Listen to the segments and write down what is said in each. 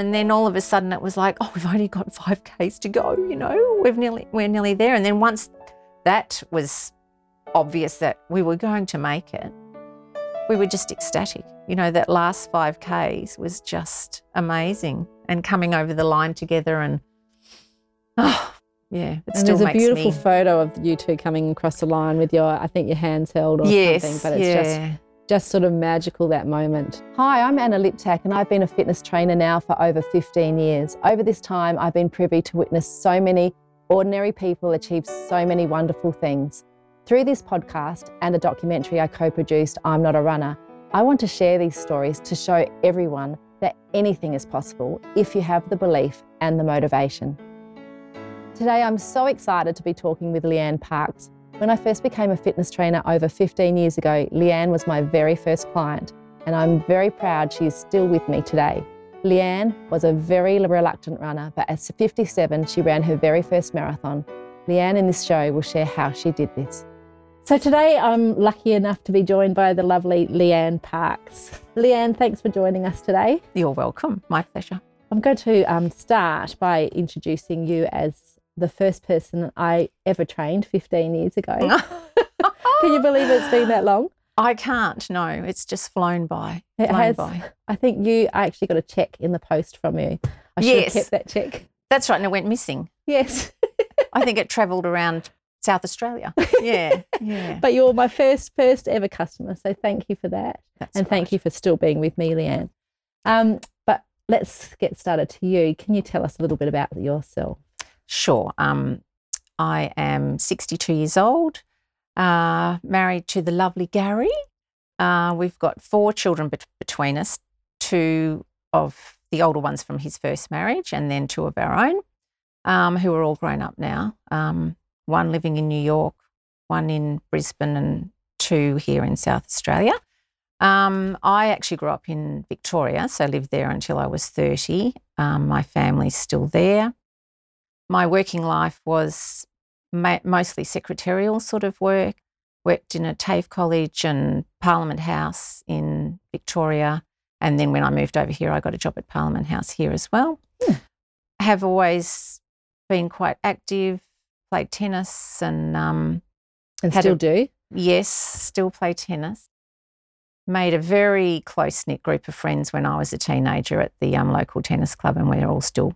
And then all of a sudden it was like, oh, we've only got five Ks to go, you know, we've nearly we're nearly there. And then once that was obvious that we were going to make it, we were just ecstatic. You know, that last five Ks was just amazing. And coming over the line together and oh yeah, it and still there's a beautiful me photo of you two coming across the line with your, I think your hands held or yes, something, but it's yeah. just sort of magical that moment. Hi, I'm Anna Liptak and I've been a fitness trainer now for over 15 years. Over this time, I've been privy to witness so many ordinary people achieve so many wonderful things. Through this podcast and a documentary I co produced, I'm Not a Runner, I want to share these stories to show everyone that anything is possible if you have the belief and the motivation. Today, I'm so excited to be talking with Leanne Parkes. When I first became a fitness trainer over 15 years ago, Leanne was my very first client, and I'm very proud she is still with me today. Leanne was a very reluctant runner, but at 57, she ran her very first marathon. Leanne in this show will share how she did this. So today I'm lucky enough to be joined by the lovely Leanne Parkes. Leanne, thanks for joining us today. You're welcome. My pleasure. I'm going to um, start by introducing you as the first person I ever trained 15 years ago. Can you believe it's been that long? I can't. No, it's just flown by. It flown has. by. I think you I actually got a check in the post from you. I should Yes. have kept that check. That's right, and it went missing. Yes. I think it travelled around South Australia. Yeah, yeah. but you're my first first ever customer, so thank you for that. That's and thank you for still being with me, Leanne. Um, but let's get started to you. Can you tell us a little bit about yourself? Sure. Um, I am 62 years old, uh, married to the lovely Gary. Uh, we've got four children bet- between us, two of the older ones from his first marriage, and then two of our own, um, who are all grown up now. Um, one living in New York, one in Brisbane, and two here in South Australia. Um, I actually grew up in Victoria, so lived there until I was 30. Um, my family's still there my working life was ma- mostly secretarial sort of work. Worked in a TAFE college and Parliament House in Victoria. And then when I moved over here, I got a job at Parliament House here as well. Hmm. Have always been quite active, played tennis, and um, And still a- do. yes, still play tennis. Made a very close knit group of friends when I was a teenager at the um, local tennis club, and we're all still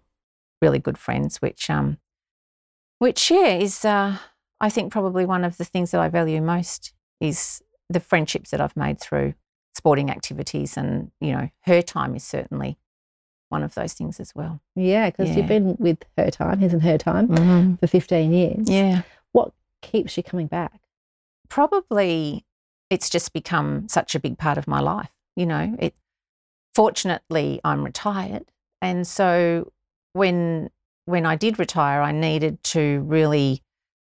really good friends. Which, um, which yeah, is uh, I think probably one of the things that I value most is the friendships that I've made through sporting activities, and you know, her time is certainly one of those things as well. Yeah, because Yeah. you've been with her time, his and her time, Mm-hmm. for 15 years. Yeah. What keeps you coming back? probably it's just become such a big part of my life. You know, it fortunately I'm retired. And so when when I did retire, I needed to really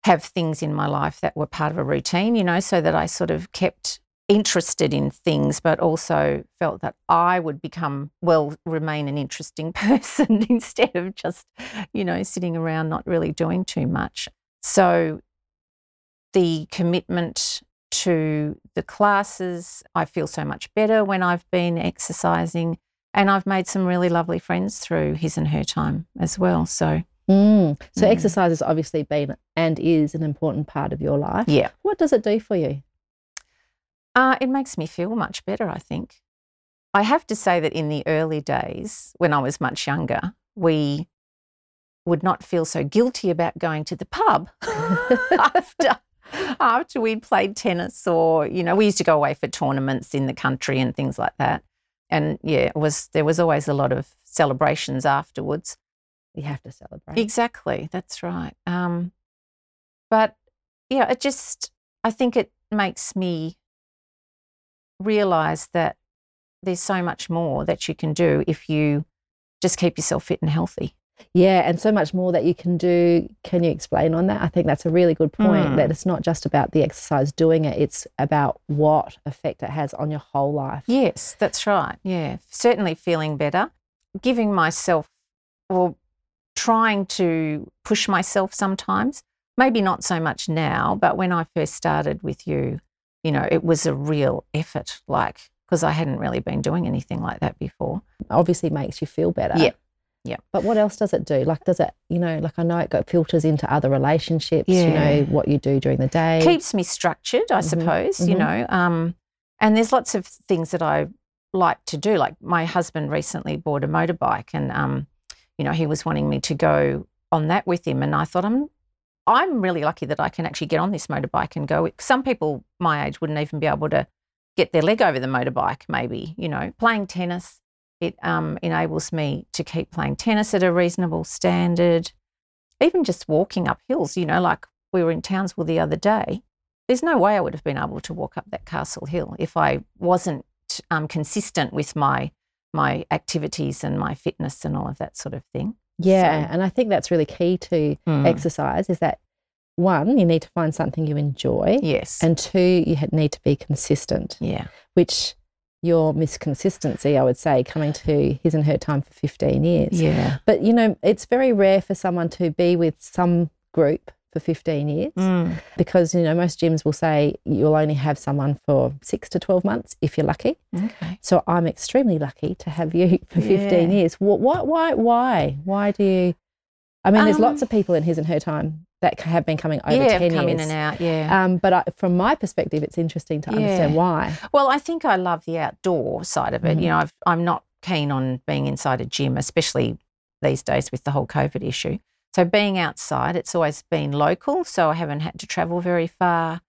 have things in my life that were part of a routine, you know, so that I sort of kept interested in things, but also felt that I would become, well, remain an interesting person instead of just, you know, sitting around not really doing too much. So the commitment to the classes, I feel so much better when I've been exercising. And I've made some really lovely friends through his and her time as well. So, Mm. So Mm. exercise has obviously been and is an important part of your life. yeah, What does it do for you? uh, it makes me feel much better, I think. I have to say that in the early days, when I was much younger, we would not feel so guilty about going to the pub after after we'd played tennis or you know we used to go away for tournaments in the country and things like that and yeah it was there was always a lot of celebrations afterwards. You have to celebrate. exactly that's right. Um but yeah it just i think it makes me realize that there's so much more that you can do if you just keep yourself fit and healthy Yeah, and so much more that you can do. Can you explain on that? I think that's a really good point. Mm. That it's not just about the exercise doing it, it's about what effect it has on your whole life. Yes, that's right. Yeah, certainly feeling better, giving myself or trying to push myself sometimes. Maybe not so much now, but when I first started with you, you know, it was a real effort, like, because I hadn't really been doing anything like that before. Obviously makes you feel better. Yeah. Yep. But what else does it do? Like, does it, you know, like I know it got filters into other relationships, you know, what you do during the day. keeps me structured, I Mhm, suppose, you mhm. know. Um, and there's lots of things that I like to do. Like my husband recently bought a motorbike, and um, you know, he was wanting me to go on that with him, and I thought I'm. I'm really lucky that I can actually get on this motorbike and go. Some people my age wouldn't even be able to get their leg over the motorbike. Maybe you know, playing tennis, it um, enables me to keep playing tennis at a reasonable standard. Even just walking up hills, you know, like we were in Townsville the other day. There's no way I would have been able to walk up that Castle Hill if I wasn't um, consistent with my my activities and my fitness and all of that sort of thing. yeah. So- And I think that's really key to Mm. exercise is that one, you need to find something you enjoy. Yes. And two, you need to be consistent, yeah. which your misconsistency, I would say, coming to his and her time for 15 years. Yeah. But, you know, it's very rare for someone to be with some group for 15 years Mm. because, you know, most gyms will say you'll only have someone for six to 12 months if you're lucky. Okay. So I'm extremely lucky to have you for 15 Yeah. years. What, why, why, why do you? I mean, there's lots Um, of people in his and her time that have been coming over yeah, 10 come years. in and out. Yeah. Um, but I, from my perspective, it's interesting to understand why. Well, I think I love the outdoor side of it. Mhm. You know, I've, I'm not keen on being inside a gym, especially these days with the whole COVID issue. So being outside, it's always been local, so I haven't had to travel very far.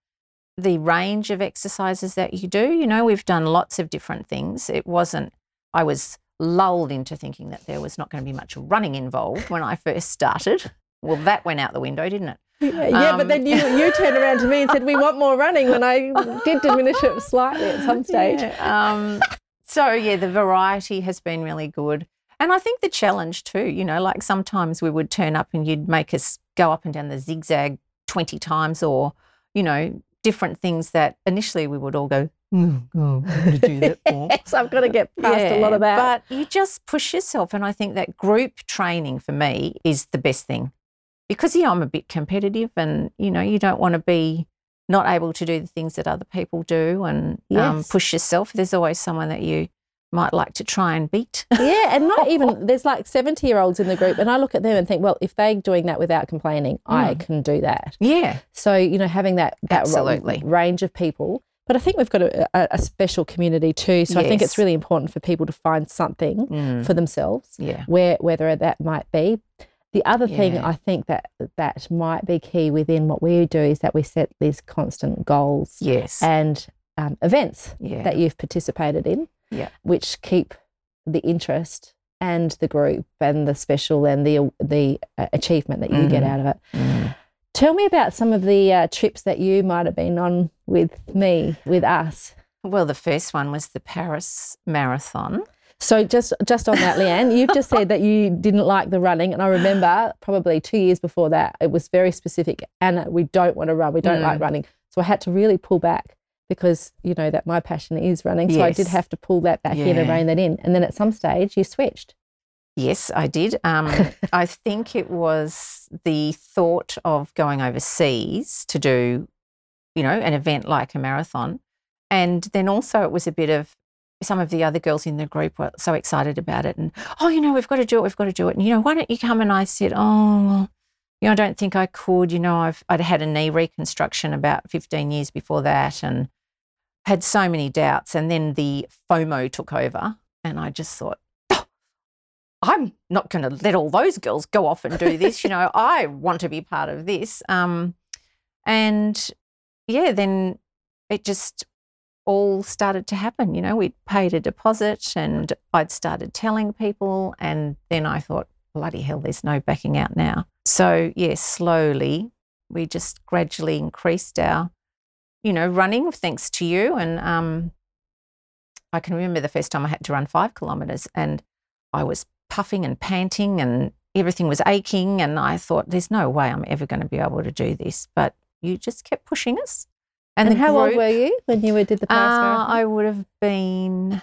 The range of exercises that you do, you know, we've done lots of different things. It wasn't, I was lulled into thinking that there was not going to be much running involved when I first started. Well, that went out the window, didn't it? Yeah, yeah, but Um, then you, you turned around to me and said, We want more running when I did diminish it slightly at some stage. Yeah, um, so yeah, the variety has been really good, and I think the challenge too. You know, like sometimes we would turn up and you'd make us go up and down the zigzag twenty times, or you know, different things that initially we would all go, "Mm, oh, I'm do that for. Yes, I've got to get past a lot of that. But you just push yourself. And I think that group training for me is the best thing because, yeah, I'm a bit competitive and, you know, you don't want to be not able to do the things that other people do and um, push yourself. There's always someone that you might like to try and beat. yeah, and not even, there's like 70 year olds in the group, and I look at them and think, well, if they're doing that without complaining, I Mm. can do that. yeah. So, you know, having that, that Absolutely. range of people. But I think we've got a, a, special community too. So I think it's really important for people to find something Mm, for themselves, yeah. where whether that might be. The other thing Yeah. I think that that might be key within what we do is that we set these constant goals Yes. and um, events yeah. that you've participated in, Yeah. which keep the interest and the group and the special and the the uh, achievement that you get Mhm. out of it. Mm. Tell me about some of the uh, trips that you might have been on with me, with us. Well, the first one was the Paris Marathon. So just just on that, Leanne, you've just said that you didn't like the running, and I remember probably two years before that, it was very specific. Anna, we don't want to run. We don't like Mm. running. So I had to really pull back because you know that my passion is running. So I did have to pull that back in and Yeah. rein that in. And then at some stage, you switched. Yes, I did. Um, I think it was the thought of going overseas to do, you know, an event like a marathon. And then also it was a bit of some of the other girls in the group were so excited about it and, oh, you know, we've got to do it, we've got to do it. And, you know, why don't you come? And I said, oh, you know, I don't think I could. You know, I've I'd had a knee reconstruction about 15 years before that and had so many doubts. And then the FOMO took over and I just thought, I'm not going to let all those girls go off and do this. You know, I want to be part of this. Um, and yeah, then it just all started to happen. You know, we'd paid a deposit and I'd started telling people. And then I thought, bloody hell, there's no backing out now. So, yeah, slowly we just gradually increased our, you know, running thanks to you. And um, I can remember the first time I had to run five kilometres and I was puffing and panting and everything was aching. And I thought, there's no way I'm ever going to be able to do this. But you just kept pushing us. And, the how old were you when you did the Paris uh, Marathon? I would have been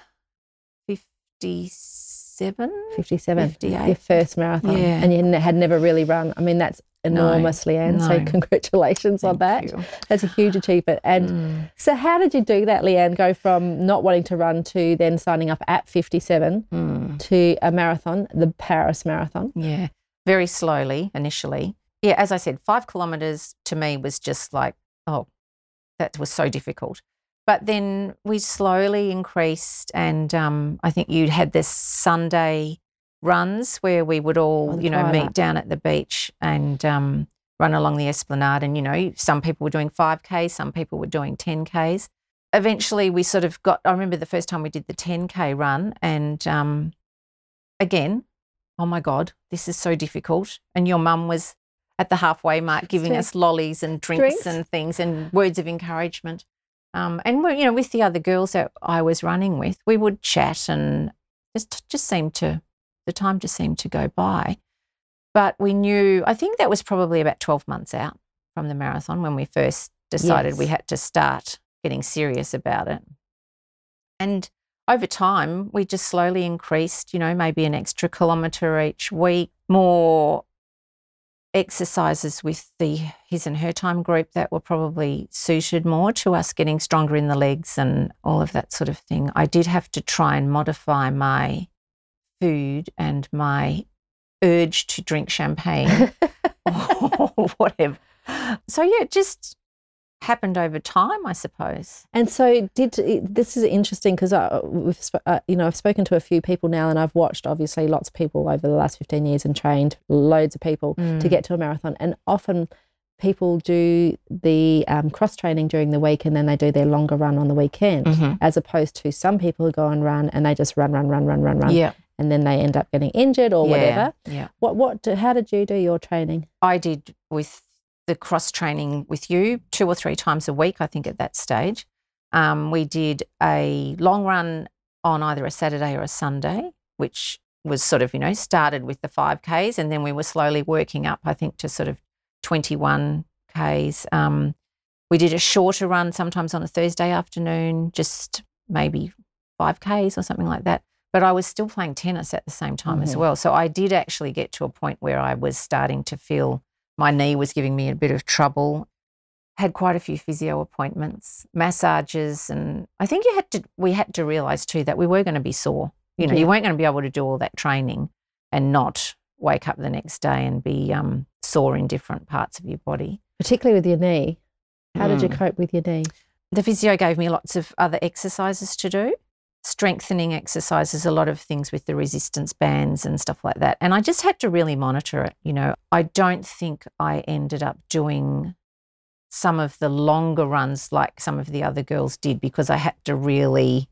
57. 57. 58. Your first marathon. Yeah. And you had never really run. I mean, that's enormous, Leanne. So no. congratulations on that. You. That's a huge achievement. And Mm. so, how did you do that, Leanne? Go from not wanting to run to then signing up at 57 Mm. to a marathon, the Paris Marathon. Yeah, very slowly initially. Yeah, as I said, five kilometers to me was just like, oh, that was so difficult. But then we slowly increased, and um, I think you had this Sunday runs where we would all, Oh, you know, meet down at the beach and um, run along the esplanade. And, you know, some people were doing 5K, some people were doing 10Ks. Eventually, we sort of got, I remember the first time we did the 10K run, and um, again, oh my God, this is so difficult. And your mum was at the halfway mark giving us lollies and drinks, Drinks. and things and words of encouragement. Um, and we you know, with the other girls that I was running with, we would chat and just just seemed to the time just seemed to go by. But we knew, I think that was probably about 12 months out from the marathon when we first decided we had to start getting serious about it. And over time, we just slowly increased, you know, maybe an extra kilometre each week, more exercises with the his and her time group that were probably suited more to us getting stronger in the legs and all of that sort of thing. I did have to try and modify my food and my urge to drink champagne or whatever. So yeah, it just happened over time, I suppose. And so, did this is interesting because we've uh, you know I've spoken to a few people now, and I've watched obviously lots of people over the last fifteen years and trained loads of people to Mm. get to a marathon. And often people do the um, cross training during the week, and then they do their longer run on the weekend, Mhm. as opposed to some people who go and run and they just run, run, run, run, run, run, Yeah. and then they end up getting injured or yeah, whatever. Yeah. What what? do- How did you do your training? I did with the cross training with you two or three times a week, I think, at that stage. Um, we did a long run on either a Saturday or a Sunday, which was sort of, you know, started with the 5Ks and then we were slowly working up, I think, to sort of 21Ks. Um, we did a shorter run sometimes on a Thursday afternoon, just maybe 5Ks or something like that. But I was still playing tennis at the same time as Mhm. well. So I did actually get to a point where I was starting to feel my knee was giving me a bit of trouble. Had quite a few physio appointments, massages, and I think you had to. We had to realize too that we were going to be sore. You know, Yeah. you weren't going to be able to do all that training and not wake up the next day and be um, sore in different parts of your body. Particularly with your knee. How did you Mm. cope with your knee? The physio gave me lots of other exercises to do, strengthening exercises, a lot of things with the resistance bands and stuff like that. And I just had to really monitor it. You know, I don't think I ended up doing some of the longer runs like some of the other girls did because I had to really,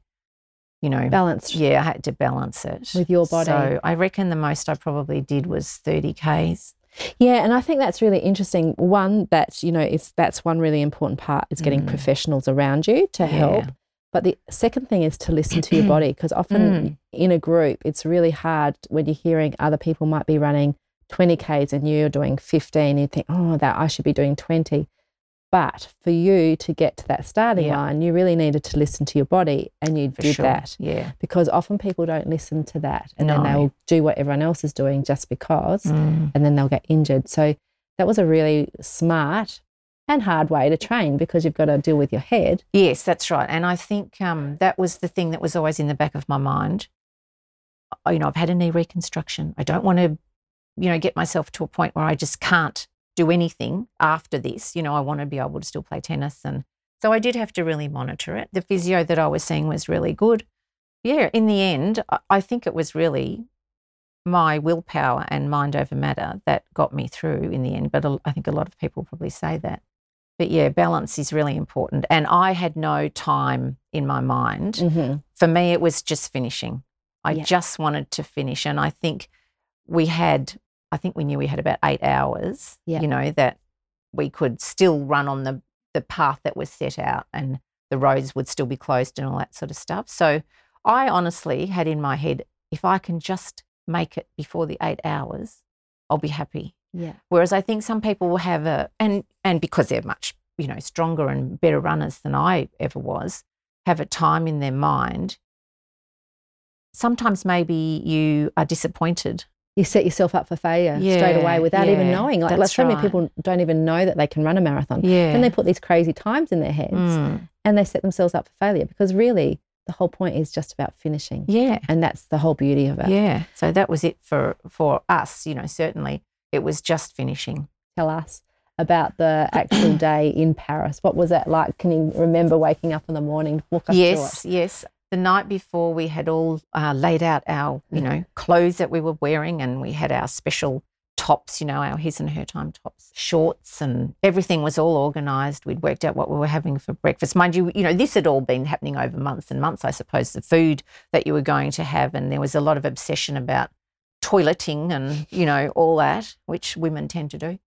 you know, Balanced. yeah, I had to balance it With your body. So I reckon the most I probably did was 30 Ks. Yeah, and I think that's really interesting. One that you know, it's that's one really important part is getting Mm. professionals around you to help. But the second thing is to listen to your body because often Mm. in a group, it's really hard when you're hearing other people might be running 20 Ks and you're doing 15. You think, oh, that I should be doing 20. But for you to get to that starting Yeah. line, you really needed to listen to your body and you For did sure. that Yeah. because often people don't listen to that and then they'll do what everyone else is doing just because Mm. and then they'll get injured. So that was a really smart and hard way to train because you've got to deal with your head. Yes, that's right. And I think um, that was the thing that was always in the back of my mind. You know, I've had a knee reconstruction. I don't want to, you know, get myself to a point where I just can't do anything after this. You know, I want to be able to still play tennis. And so I did have to really monitor it. The physio that I was seeing was really good. Yeah, in the end, I- think it was really my willpower and mind over matter that got me through in the end. But I think a lot of people probably say that. But yeah, balance is really important. And I had no time in my mind. Mm-hmm. For me, it was just finishing. I Yeah. just wanted to finish. And I think we had, I think we knew we had about eight hours, Yeah. you know, that we could still run on the, the path that was set out and the roads would still be closed and all that sort of stuff. So I honestly had in my head, if I can just make it before the eight hours, I'll be happy. Yeah. Whereas I think some people will have a and and because they're much you know stronger and better runners than I ever was, have a time in their mind. Sometimes maybe you are disappointed you set yourself up for failure straight away without even knowing. Like, like so many right. people don't even know that they can run a marathon. Yeah. Then they put these crazy times in their heads Mm. and they set themselves up for failure because really the whole point is just about finishing. Yeah. And that's the whole beauty of it. Yeah. So that was it for for us, you know, certainly it was just finishing. Tell us about the actual day in Paris. What was that like? Can you remember waking up in the morning? Walk us yes, yes. The night before we had all uh, laid out our, you know, clothes that we were wearing and we had our special tops, you know, our his and her time tops, shorts and everything was all organised. We'd worked out what we were having for breakfast. Mind you, you know, this had all been happening over months and months, I suppose, the food that you were going to have. And there was a lot of obsession about toileting and, you know, all that, which women tend to do.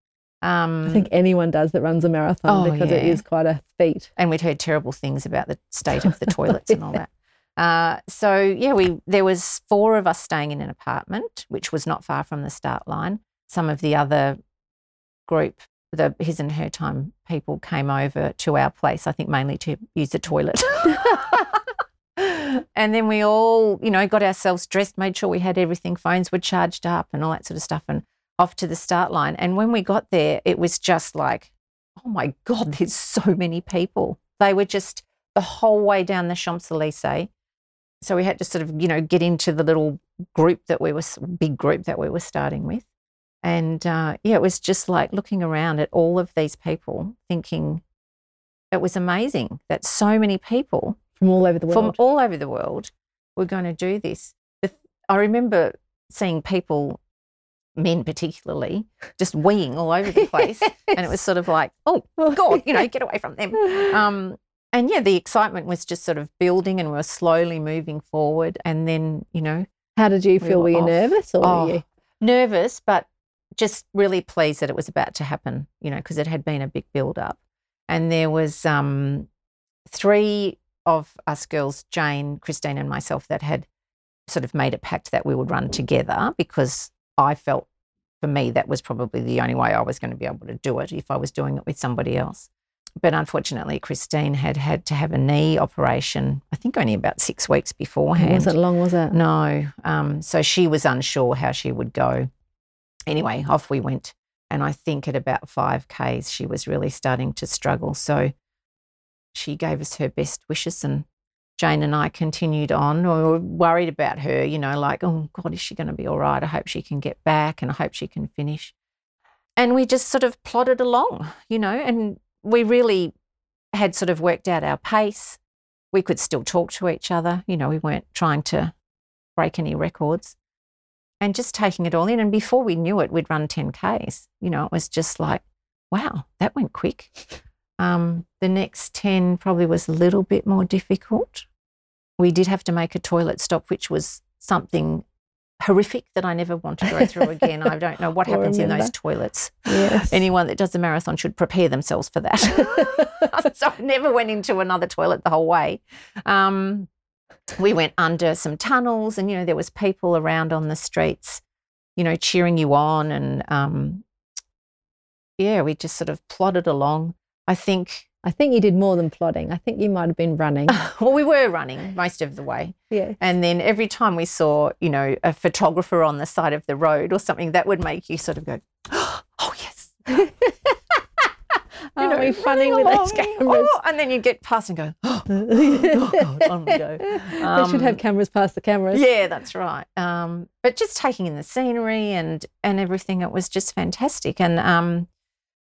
Um. I think anyone does that runs a marathon Oh, because it yeah. is quite a feat. and we'd heard terrible things about the state of the toilets and all that. Uh, so yeah, we there was four of us staying in an apartment, which was not far from the start line. Some of the other group, the his and her time people, came over to our place. I think mainly to use the toilet. and then we all, you know, got ourselves dressed, made sure we had everything, phones were charged up, and all that sort of stuff, and off to the start line. And when we got there, it was just like oh my God, there's so many people. They were just the whole way down the Champs Elysees. So we had to sort of, you know, get into the little group that we were, big group that we were starting with. And uh, yeah, it was just like looking around at all of these people, thinking it was amazing that so many people From all over the world, from all over the world were going to do this. I remember seeing people, men particularly, just weeing all over the place. and it was sort of like, oh, God, you know, get away from them. Um, and yeah, the excitement was just sort of building and we were slowly moving forward. And then, you know, How did you we feel? were Were you off. nervous or Oh, were you? nervous, but just really pleased that it was about to happen, you know, because it had been a big build up. And there was um, three of us girls, Jane, Christine, and myself, that had sort of made a pact that we would run together because I felt for me that was probably the only way I was going to be able to do it if I was doing it with somebody else. But unfortunately, Christine had had to have a knee operation, I think only about six weeks It beforehand. wasn't long, was it? No. Um, so she was unsure how she would go. Anyway, off we went. And I think at about 5Ks, she was really starting to struggle. So she gave us her best wishes, and Jane and I continued on. We were worried about her, you know, like, oh God, is she going to be all right? I hope she can get back and I hope she can finish. And we just sort of plodded along, you know, and we really had sort of worked out our pace. We could still talk to each other, you know, we weren't trying to break any records and just taking it all in. And before we knew it, we'd run 10Ks. You know, it was just like, wow, that went quick. Um, the next 10 probably was a little bit more difficult. We did have to make a toilet stop, which was something horrific that I never want to go through again. I don't know what happens in those toilets. Yes. Anyone that does a marathon should prepare themselves for that. so I never went into another toilet the whole way. Um, we went under some tunnels, and you know there was people around on the streets, you know, cheering you on, and um, yeah, we just sort of plodded along. I think, I think you did more than plodding. I think you might have been running. well, we were running most of the way, yeah. and then every time we saw, you know, a photographer on the side of the road or something, that would make you sort of go, oh yes, you Aren't we funny with those cameras? Oh, and then you get past and go, oh, oh God, on we go. they should have Um, cameras past the cameras. Yeah, that's right. Um, but just taking in the scenery and and everything, it was just fantastic. And um,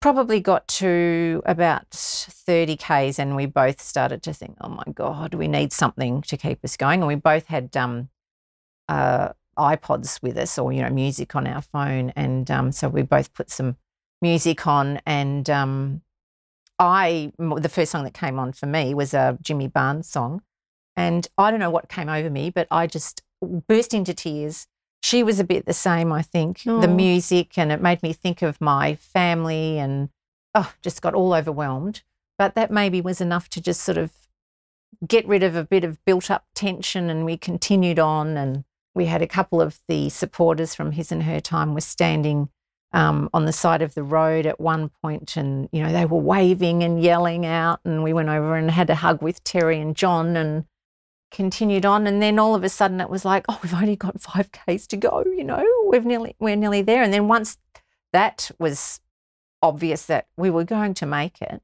probably got to about thirty k's, and we both started to think, oh my God, we need something to keep us going. And we both had um, uh, iPods with us, or you know, music on our phone, and um, so we both put some music on and. Um, I the first song that came on for me was a Jimmy Barnes song, and I don't know what came over me, but I just burst into tears. She was a bit the same, I think. The music, and it made me think of my family, and oh, just got all overwhelmed. But that maybe was enough to just sort of get rid of a bit of built up tension, and we continued on. And we had a couple of the supporters from his and her time were standing um, on the side of the road at one point, and you know they were waving and yelling out, and we went over and had a hug with Terry and John, and continued on, and then all of a sudden it was like, oh, we've only got five k's to go. You know, we've nearly we're nearly there. And then once that was obvious that we were going to make it,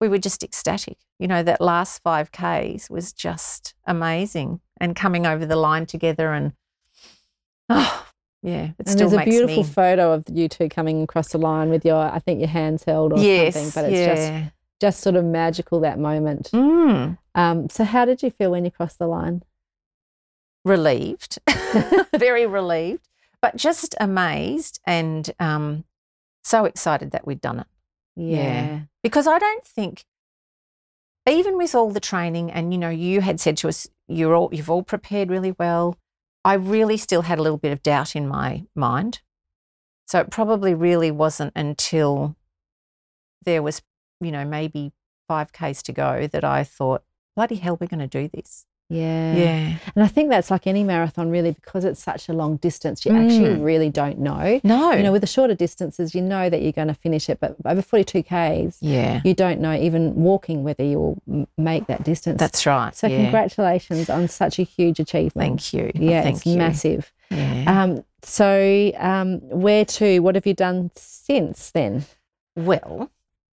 we were just ecstatic. You know, that last five k's was just amazing, and coming over the line together, and oh, yeah, it and still there's a beautiful me. photo of you two coming across the line with your, I think your hands held or yes, something, but it's yeah. just sort of magical that moment. Mm, Um, so how did you feel when you crossed the line? relieved, very relieved, but just amazed and um, so excited that we'd done it. Yeah. because I don't think, even with all the training, and you know, you had said to us, you're all you've all prepared really well. I really still had a little bit of doubt in my mind, so it probably really wasn't until there was, you know, maybe five k's to go that I thought, bloody hell, we're going to do this. Yeah. Yeah, And I think that's like any marathon, really, because it's such a long distance, you actually Mm. really don't know. no, You know, with the shorter distances, you know that you're going to finish it, but over 42 Ks, yeah, you don't know, even walking, whether you'll make that distance. that's right. so, yeah. congratulations on such a huge achievement. Thank you. Yeah, Thank it's you. massive. Yeah. Um, so, um, where to? What have you done since then? Well,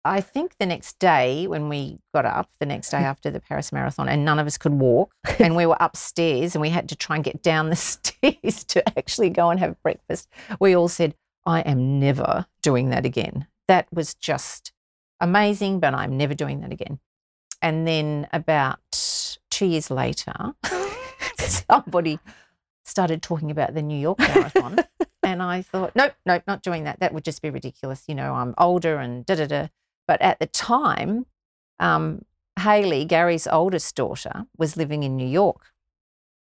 I think the next day when we got up, the next day after the Paris Marathon, and none of us could walk, and we were upstairs and we had to try and get down the stairs to actually go and have breakfast, we all said, I am never doing that again. That was just amazing, but I'm never doing that again. And then about two years later, somebody started talking about the New York Marathon. and I thought, nope, nope, not doing that. That would just be ridiculous. You know, I'm older and da da da. But at the time, um, Haley, Gary's oldest daughter, was living in New York.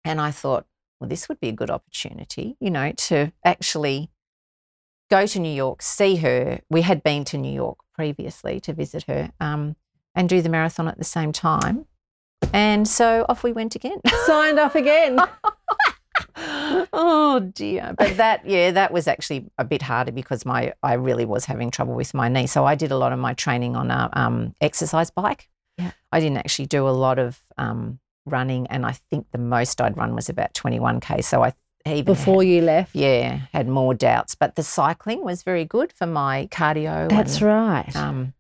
And I thought, well, this would be a good opportunity, you know, to actually go to New York, see her. We had been to New York previously to visit her um, and do the marathon at the same time. And so off we went again. Signed up again. oh dear. But that, yeah, that was actually a bit harder because my I really was having trouble with my knee. So I did a lot of my training on a um, exercise bike. Yeah. I didn't actually do a lot of um, running, and I think the most I'd run was about twenty one k. So I even Before had, you left. yeah had more doubts. But the cycling was very good for my cardio. That's and, right. um,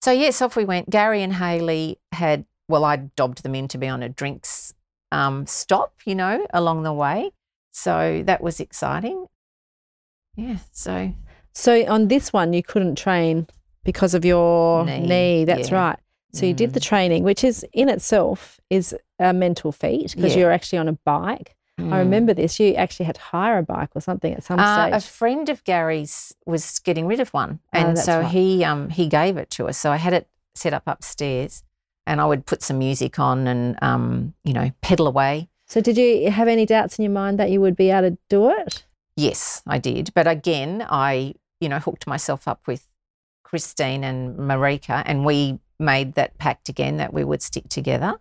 so yes, off we went. Gary and Haley had well, I dobbed them in to be on a drinks um, stop, you know, along the way. So that was exciting. Yeah. So So on this one, you couldn't train because of your knee. Knee, That's yeah. right. So you did the Mm. training, which is in itself is a mental feat because Yeah. you're actually on a bike. I mm. remember this. You actually had to hire a bike or something at some Uh, a friend of Gary's was getting rid of one, and that's so right. he um, he gave it to us. So I had it set up upstairs, and I would put some music on and um, you know pedal away. So did you have any doubts in your mind that you would be able to do it? Yes, I did. But again, I, you know, hooked myself up with Christine and Marika, and we made that pact again that we would stick together.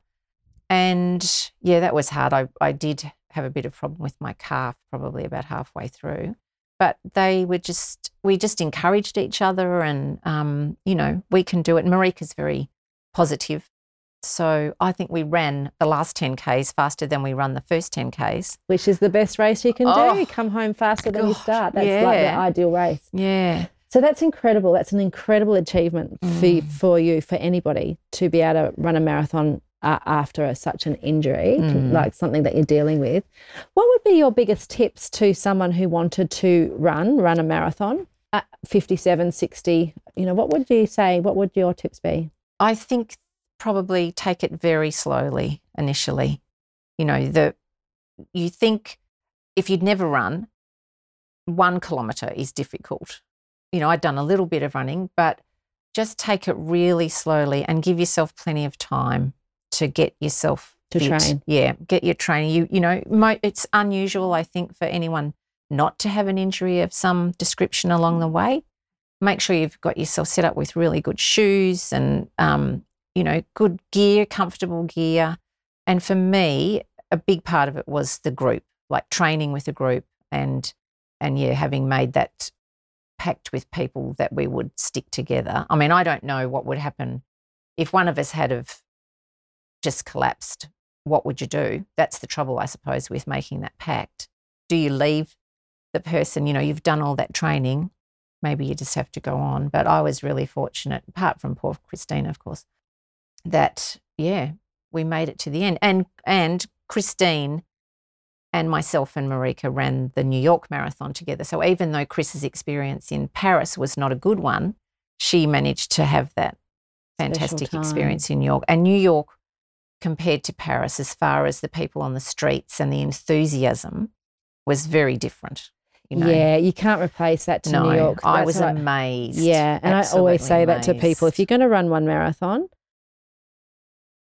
And yeah, that was hard. I, I did have a bit of problem with my calf probably about halfway through. But they were just, we just encouraged each other and, um, you know, we can do it. Marika's very positive. So I think we ran the last 10Ks faster than we run the first 10Ks. Which is the best race you can Oh, do. Come home faster than you start. That's like the ideal race. Yeah. So that's incredible. That's an incredible achievement for, Mm. for you, for anybody to be able to run a marathon uh, after a, such an injury, Mm. like something that you're dealing with. What would be your biggest tips to someone who wanted to run, run a marathon at 57, 60? You know, what would you say? What would your tips be? I think probably take it very slowly initially. You know, the you think if you'd never run, one kilometre is difficult. You know, I'd done a little bit of running, but just take it really slowly and give yourself plenty of time to get yourself To fit. train. Yeah, get your training. You you know, mo- it's unusual, I think, for anyone not to have an injury of some description along the way. Make sure you've got yourself set up with really good shoes and um, you know, good gear, comfortable gear. And for me, a big part of it was the group, like training with a group and and yeah, having made that pact with people that we would stick together. I mean, I don't know what would happen if one of us had of just collapsed what would you do? That's the trouble, I suppose, with making that pact. Do you leave the person, you know, you've done all that training, maybe you just have to go on. But I was really fortunate, apart from poor Christina, of course, that, yeah, we made it to the end. And, and Christine and myself and Marika ran the New York Marathon together. So even though Chris's experience in Paris was not a good one, she managed to have that fantastic experience in New York. And New York, compared to Paris, as far as the people on the streets and the enthusiasm, was very different. You know? Yeah, you can't replace that to no, New York. I was amazed. Yeah, and I always say amazed. that to people: if you're going to run one marathon,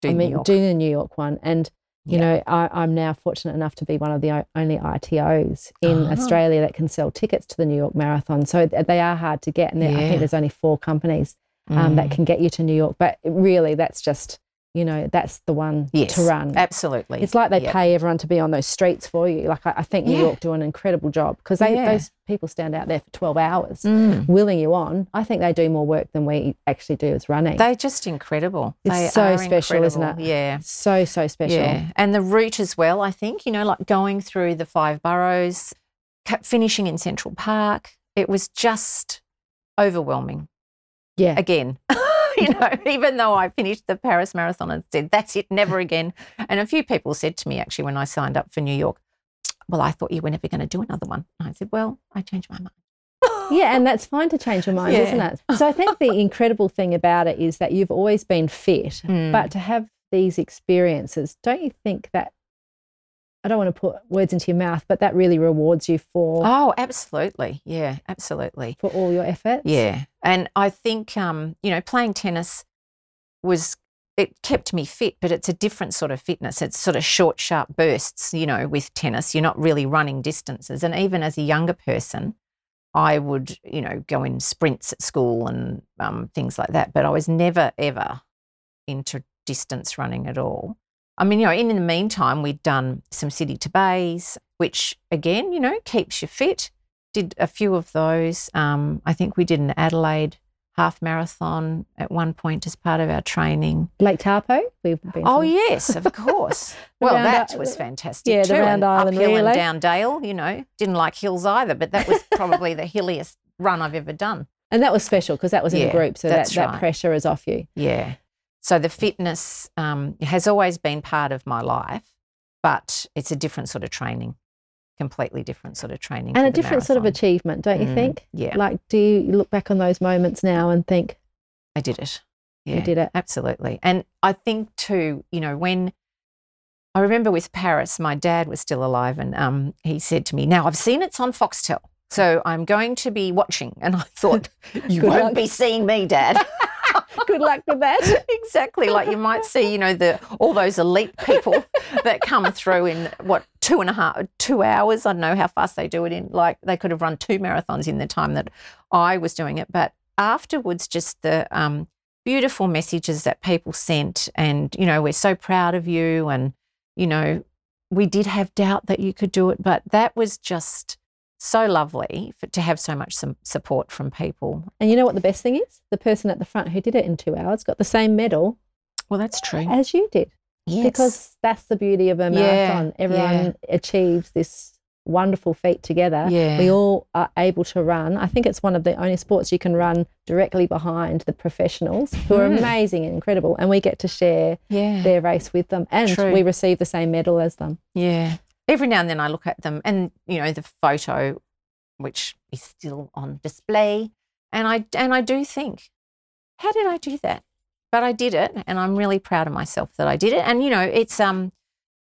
do I mean, do the New York one. And you yeah. know, I, am now fortunate enough to be one of the only ITOs in oh. Australia that can sell tickets to the New York Marathon. So they are hard to get, and yeah. I think there's only four companies um, mm. that can get you to New York. But really, that's just you know, that's the one yes, to run. Absolutely. It's like they yep. pay everyone to be on those streets for you. Like I, I think New yeah. York do an incredible job because yeah. those people stand out there for 12 hours mm. willing you on. I think they do more work than we actually do as running. They're just incredible. It's they so special, incredible. isn't it? Yeah. So, so special. Yeah. And the route as well, I think, you know, like going through the five boroughs, finishing in Central Park, it was just overwhelming. Yeah. Again. you know, even though I finished the Paris Marathon and said, that's it, never again. And a few people said to me actually when I signed up for New York, well, I thought you were never going to do another one. And I said, well, I changed my mind. yeah, and that's fine to change your mind, yeah. isn't it? So I think the incredible thing about it is that you've always been fit, mm. but to have these experiences, don't you think that I don't want to put words into your mouth, but that really rewards you for. Oh, absolutely. Yeah, absolutely. For all your efforts. Yeah. And I think, um, you know, playing tennis was, it kept me fit, but it's a different sort of fitness. It's sort of short, sharp bursts, you know, with tennis. You're not really running distances. And even as a younger person, I would, you know, go in sprints at school and um, things like that. But I was never, ever into distance running at all. I mean, you know, in, in the meantime, we'd done some city to bays, which again, you know, keeps you fit. Did a few of those. Um, I think we did an Adelaide half marathon at one point as part of our training. Lake Taupo, we've been. Oh yes, of course. well, that was fantastic yeah, too. The Round Island uphill relay. and down Dale. You know, didn't like hills either, but that was probably the hilliest run I've ever done. And that was special because that was in yeah, a group, so that, right. that pressure is off you. Yeah. So the fitness um, has always been part of my life, but it's a different sort of training, completely different sort of training. And a different sort of achievement, don't you mm, think? Yeah. Like, do you look back on those moments now and think, I did it? Yeah, you did it. Absolutely. And I think too, you know, when I remember with Paris, my dad was still alive and um, he said to me, Now I've seen it's on Foxtel. So I'm going to be watching. And I thought, You won't luck. be seeing me, Dad. Good luck with that. exactly. Like you might see, you know, the all those elite people that come through in what two and a half, two hours. I don't know how fast they do it in. Like they could have run two marathons in the time that I was doing it. But afterwards, just the um, beautiful messages that people sent, and you know, we're so proud of you, and you know, we did have doubt that you could do it, but that was just so lovely for, to have so much some support from people. And you know what the best thing is? The person at the front who did it in two hours got the same medal. Well, that's true. As you did. Yes. Because that's the beauty of a marathon. Yeah, Everyone yeah. achieves this wonderful feat together. Yeah. We all are able to run. I think it's one of the only sports you can run directly behind the professionals who are Mm. amazing and incredible. And we get to share Yeah. their race with them and True. we receive the same medal as them. Yeah. Every now and then I look at them and, you know, the photo, which is still on display, and I and I do think, how did I do that? But I did it and I'm really proud of myself that I did it. And, you know, it's um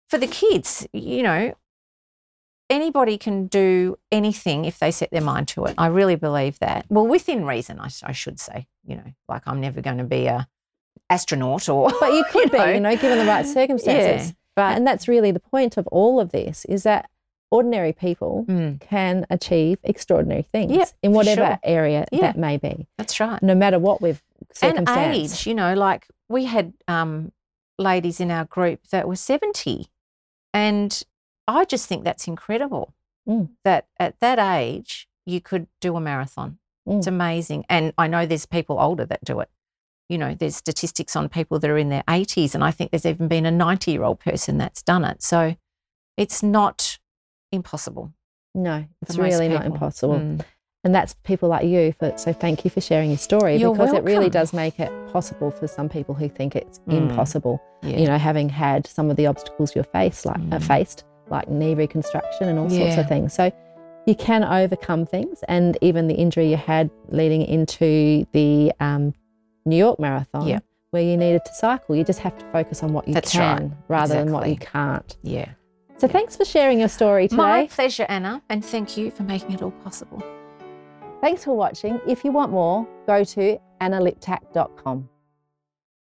for the kids, you know, anybody can do anything if they set their mind to it. I really believe that. Well, within reason, I, I should say, you know, like I'm never going to be a astronaut or But you could be, know. you know, given the right circumstances. Yeah, but And that's really the point of all of this is that ordinary people Mm, can achieve extraordinary things in whatever sure. area Yeah. that may be, that's right. no matter what we've and age, you know, like we had um, ladies in our group that were 70. And I just think that's incredible Mm. that at that age, you could do a marathon. Mm. It's amazing. And I know there's people older that do it. You know, there's statistics on people that are in their 80s, and I think there's even been a 90 year old person that's done it. So it's not impossible. No, it's really not impossible. Mm. And that's people like you. For, so thank you for sharing your story You're because it really does make it possible for some people who think it's Mm. impossible. Yeah. You know, having had some of the obstacles you're faced, like uh, Mm. faced, like knee reconstruction and all sorts of things. So you can overcome things, and even the injury you had leading into the um, New York Marathon, Yeah. where you needed to cycle. You just have to focus on what you That's can right. rather than what you can't. yeah. So thanks for sharing your story today. My pleasure, Anna, and thank you for making it all possible. Thanks for watching. If you want more, go to annaliptak.com.